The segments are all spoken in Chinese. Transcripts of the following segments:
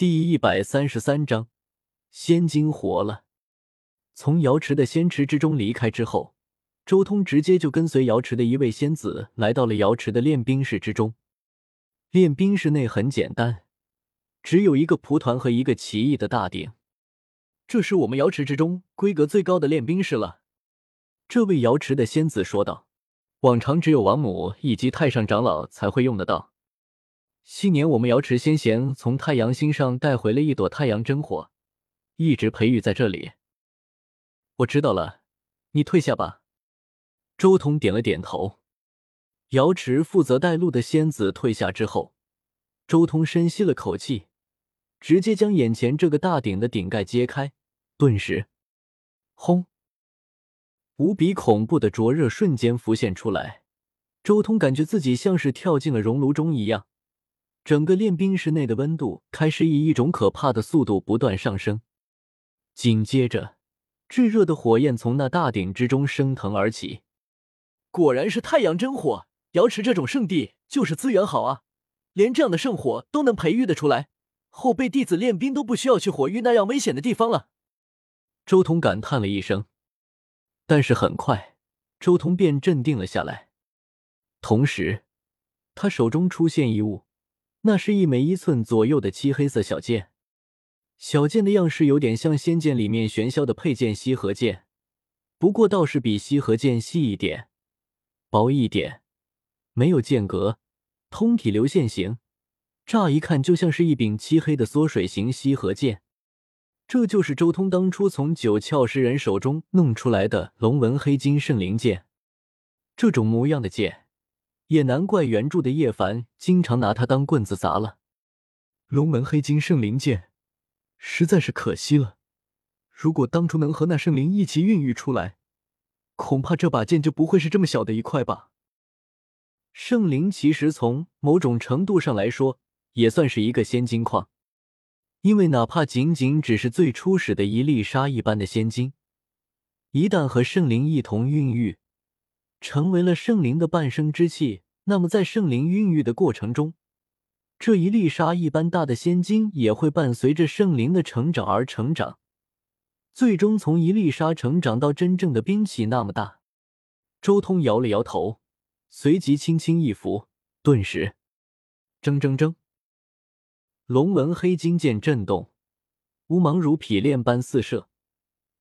第一百三十三章，仙金活了。从瑶池的仙池之中离开之后，周通直接就跟随瑶池的一位仙子来到了瑶池的练兵室之中。练兵室内很简单，只有一个蒲团和一个奇异的大鼎。这是我们瑶池之中规格最高的练兵室了。这位瑶池的仙子说道：“往常只有王母以及太上长老才会用得到。”昔年我们瑶池仙贤从太阳星上带回了一朵太阳真火，一直培育在这里。我知道了，你退下吧。周通点了点头。瑶池负责带路的仙子退下之后，周通深吸了口气，直接将眼前这个大鼎的顶盖揭开，顿时，轰！无比恐怖的灼热瞬间浮现出来。周通感觉自己像是跳进了熔炉中一样。整个练兵室内的温度开始以一种可怕的速度不断上升，紧接着，炙热的火焰从那大鼎之中升腾而起。果然是太阳真火！瑶池这种圣地就是资源好啊，连这样的圣火都能培育的出来，后辈弟子练兵都不需要去火域那样危险的地方了。周通感叹了一声，但是很快，周通便镇定了下来，同时，他手中出现一物。那是一枚一寸左右的漆黑色小剑，小剑的样式有点像仙剑里面玄霄的佩剑西河剑，不过倒是比西河剑细一点、薄一点，没有剑格，通体流线型，乍一看就像是一柄漆黑的缩水型西河剑。这就是周通当初从九窍石人手中弄出来的龙纹黑金圣灵剑，这种模样的剑。也难怪原著的叶凡经常拿它当棍子砸了。龙门黑金圣灵剑，实在是可惜了。如果当初能和那圣灵一起孕育出来，恐怕这把剑就不会是这么小的一块吧。圣灵其实从某种程度上来说，也算是一个仙金矿，因为哪怕仅仅只是最初始的一粒沙一般的仙金，一旦和圣灵一同孕育。成为了圣灵的半生之气，那么在圣灵孕育的过程中，这一粒沙一般大的仙晶也会伴随着圣灵的成长而成长，最终从一粒沙成长到真正的兵器那么大。周通摇了摇头，随即轻轻一拂，顿时，铮铮铮，龙纹黑金剑震动，乌芒如匹练般四射，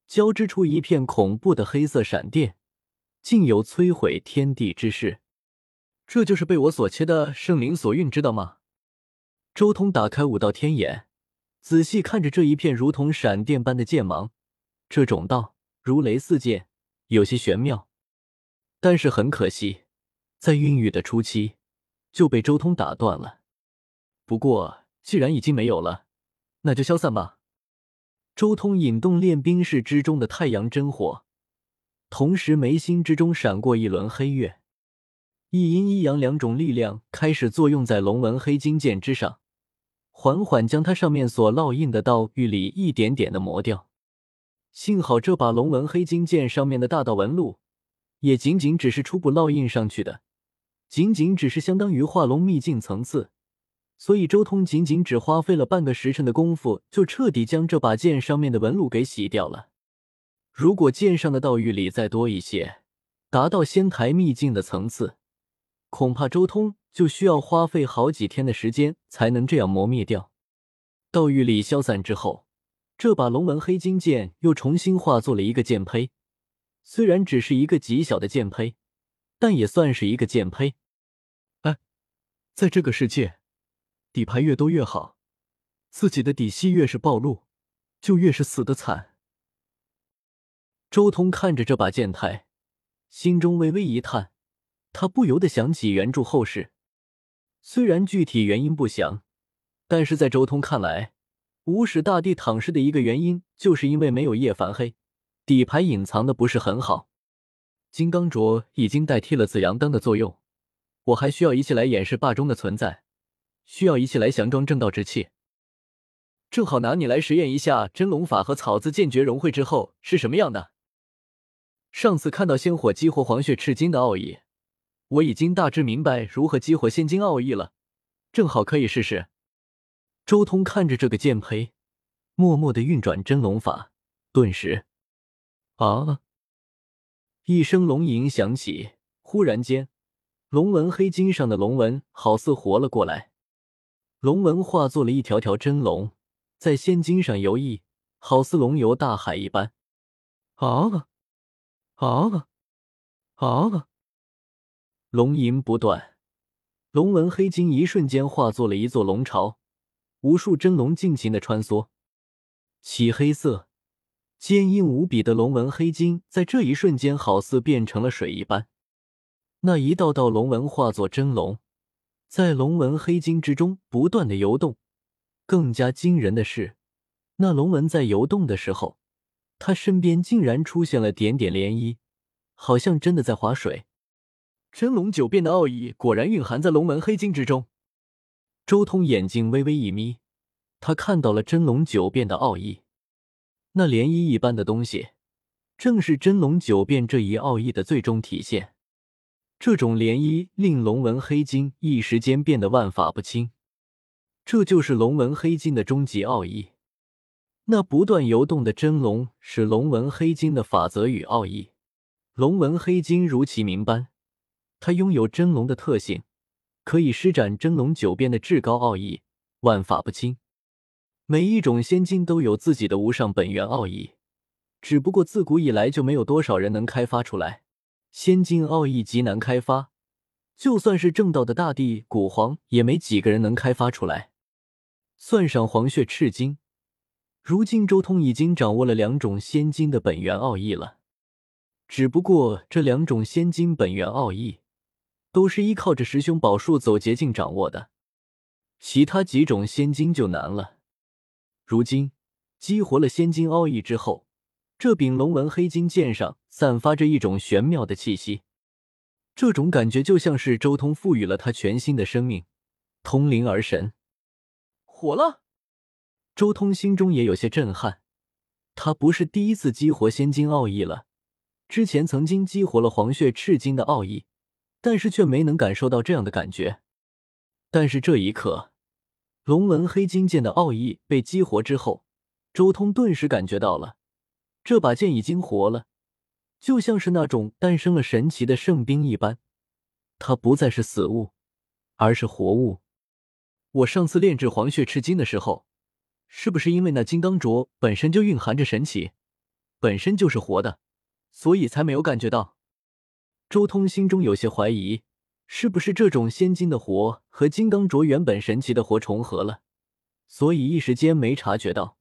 交织出一片恐怖的黑色闪电。竟有摧毁天地之势，这就是被我所切的圣灵所蕴，知道吗？周通打开五道天眼，仔细看着这一片如同闪电般的剑芒，这种道如雷似剑，有些玄妙。但是很可惜，在孕育的初期就被周通打断了。不过既然已经没有了，那就消散吧。周通引动炼兵室之中的太阳真火。同时，眉心之中闪过一轮黑月，一阴一阳两种力量开始作用在龙纹黑金剑之上，缓缓将它上面所烙印的道玉里一点点的磨掉。幸好这把龙纹黑金剑上面的大道纹路，也仅仅只是初步烙印上去的，仅仅只是相当于化龙秘境层次，所以周通仅仅只花费了半个时辰的功夫，就彻底将这把剑上面的纹路给洗掉了。如果剑上的道玉里再多一些，达到仙台秘境的层次，恐怕周通就需要花费好几天的时间才能这样磨灭掉。道玉里消散之后，这把龙纹黑金剑又重新化作了一个剑胚。虽然只是一个极小的剑胚，但也算是一个剑胚。哎，在这个世界，底牌越多越好，自己的底细越是暴露，就越是死的惨。周通看着这把剑胎，心中微微一叹，他不由得想起原著后事。虽然具体原因不详，但是在周通看来，无始大帝躺尸的一个原因，就是因为没有叶凡黑，底牌隐藏的不是很好。金刚镯已经代替了紫阳灯的作用，我还需要仪器来掩饰霸中的存在，需要仪器来降装正道之气。正好拿你来实验一下真龙法和草字剑诀融汇之后是什么样的。上次看到仙火激活黄血赤金的奥义，我已经大致明白如何激活仙金奥义了，正好可以试试。周通看着这个剑胚，默默的运转真龙法，顿时，啊！一声龙吟响起，忽然间，龙纹黑金上的龙纹好似活了过来，龙纹化作了一条条真龙，在仙金上游弋，好似龙游大海一般。啊！啊！啊！龙吟不断，龙纹黑金一瞬间化作了一座龙巢。无数真龙尽情的穿梭，漆黑色、坚硬无比的龙纹黑金在这一瞬间好似变成了水一般。那一道道龙纹化作真龙，在龙纹黑金之中不断的游动。更加惊人的是，那龙纹在游动的时候，它身边竟然出现了点点涟漪，好像真的在划水。真龙九变的奥义果然蕴含在龙纹黑金之中。周通眼睛微微一眯，他看到了真龙九变的奥义，那涟漪一般的东西，正是真龙九变这一奥义的最终体现。这种涟漪令龙纹黑金一时间变得万法不侵，这就是龙纹黑金的终极奥义。那不断游动的真龙是龙纹黑金的法则与奥义。龙纹黑金如其名般，它拥有真龙的特性。可以施展真龙九变的至高奥义，万法不侵。每一种仙金都有自己的无上本源奥义，只不过自古以来就没有多少人能开发出来。仙金奥义极难开发，就算是正道的大帝古皇，也没几个人能开发出来。算上黄血赤金，如今周通已经掌握了两种仙金的本源奥义了。只不过这两种仙金本源奥义。都是依靠着十凶宝术走捷径掌握的，其他几种仙金就难了。如今激活了仙金奥义之后，这柄龙纹黑金剑上散发着一种玄妙的气息，这种感觉就像是周通赋予了他全新的生命，通灵而神。火了！周通心中也有些震撼，他不是第一次激活仙金奥义了，之前曾经激活了黄血赤金的奥义。但是却没能感受到这样的感觉。但是这一刻，龙纹黑金剑的奥义被激活之后，周通顿时感觉到了，这把剑已经活了，就像是那种诞生了神奇的圣兵一般。它不再是死物，而是活物。我上次炼制黄血赤金的时候，是不是因为那金刚镯本身就蕴含着神奇，本身就是活的，所以才没有感觉到？周通心中有些怀疑，是不是这种仙金的活和金刚镯原本神奇的活重合了，所以一时间没察觉到。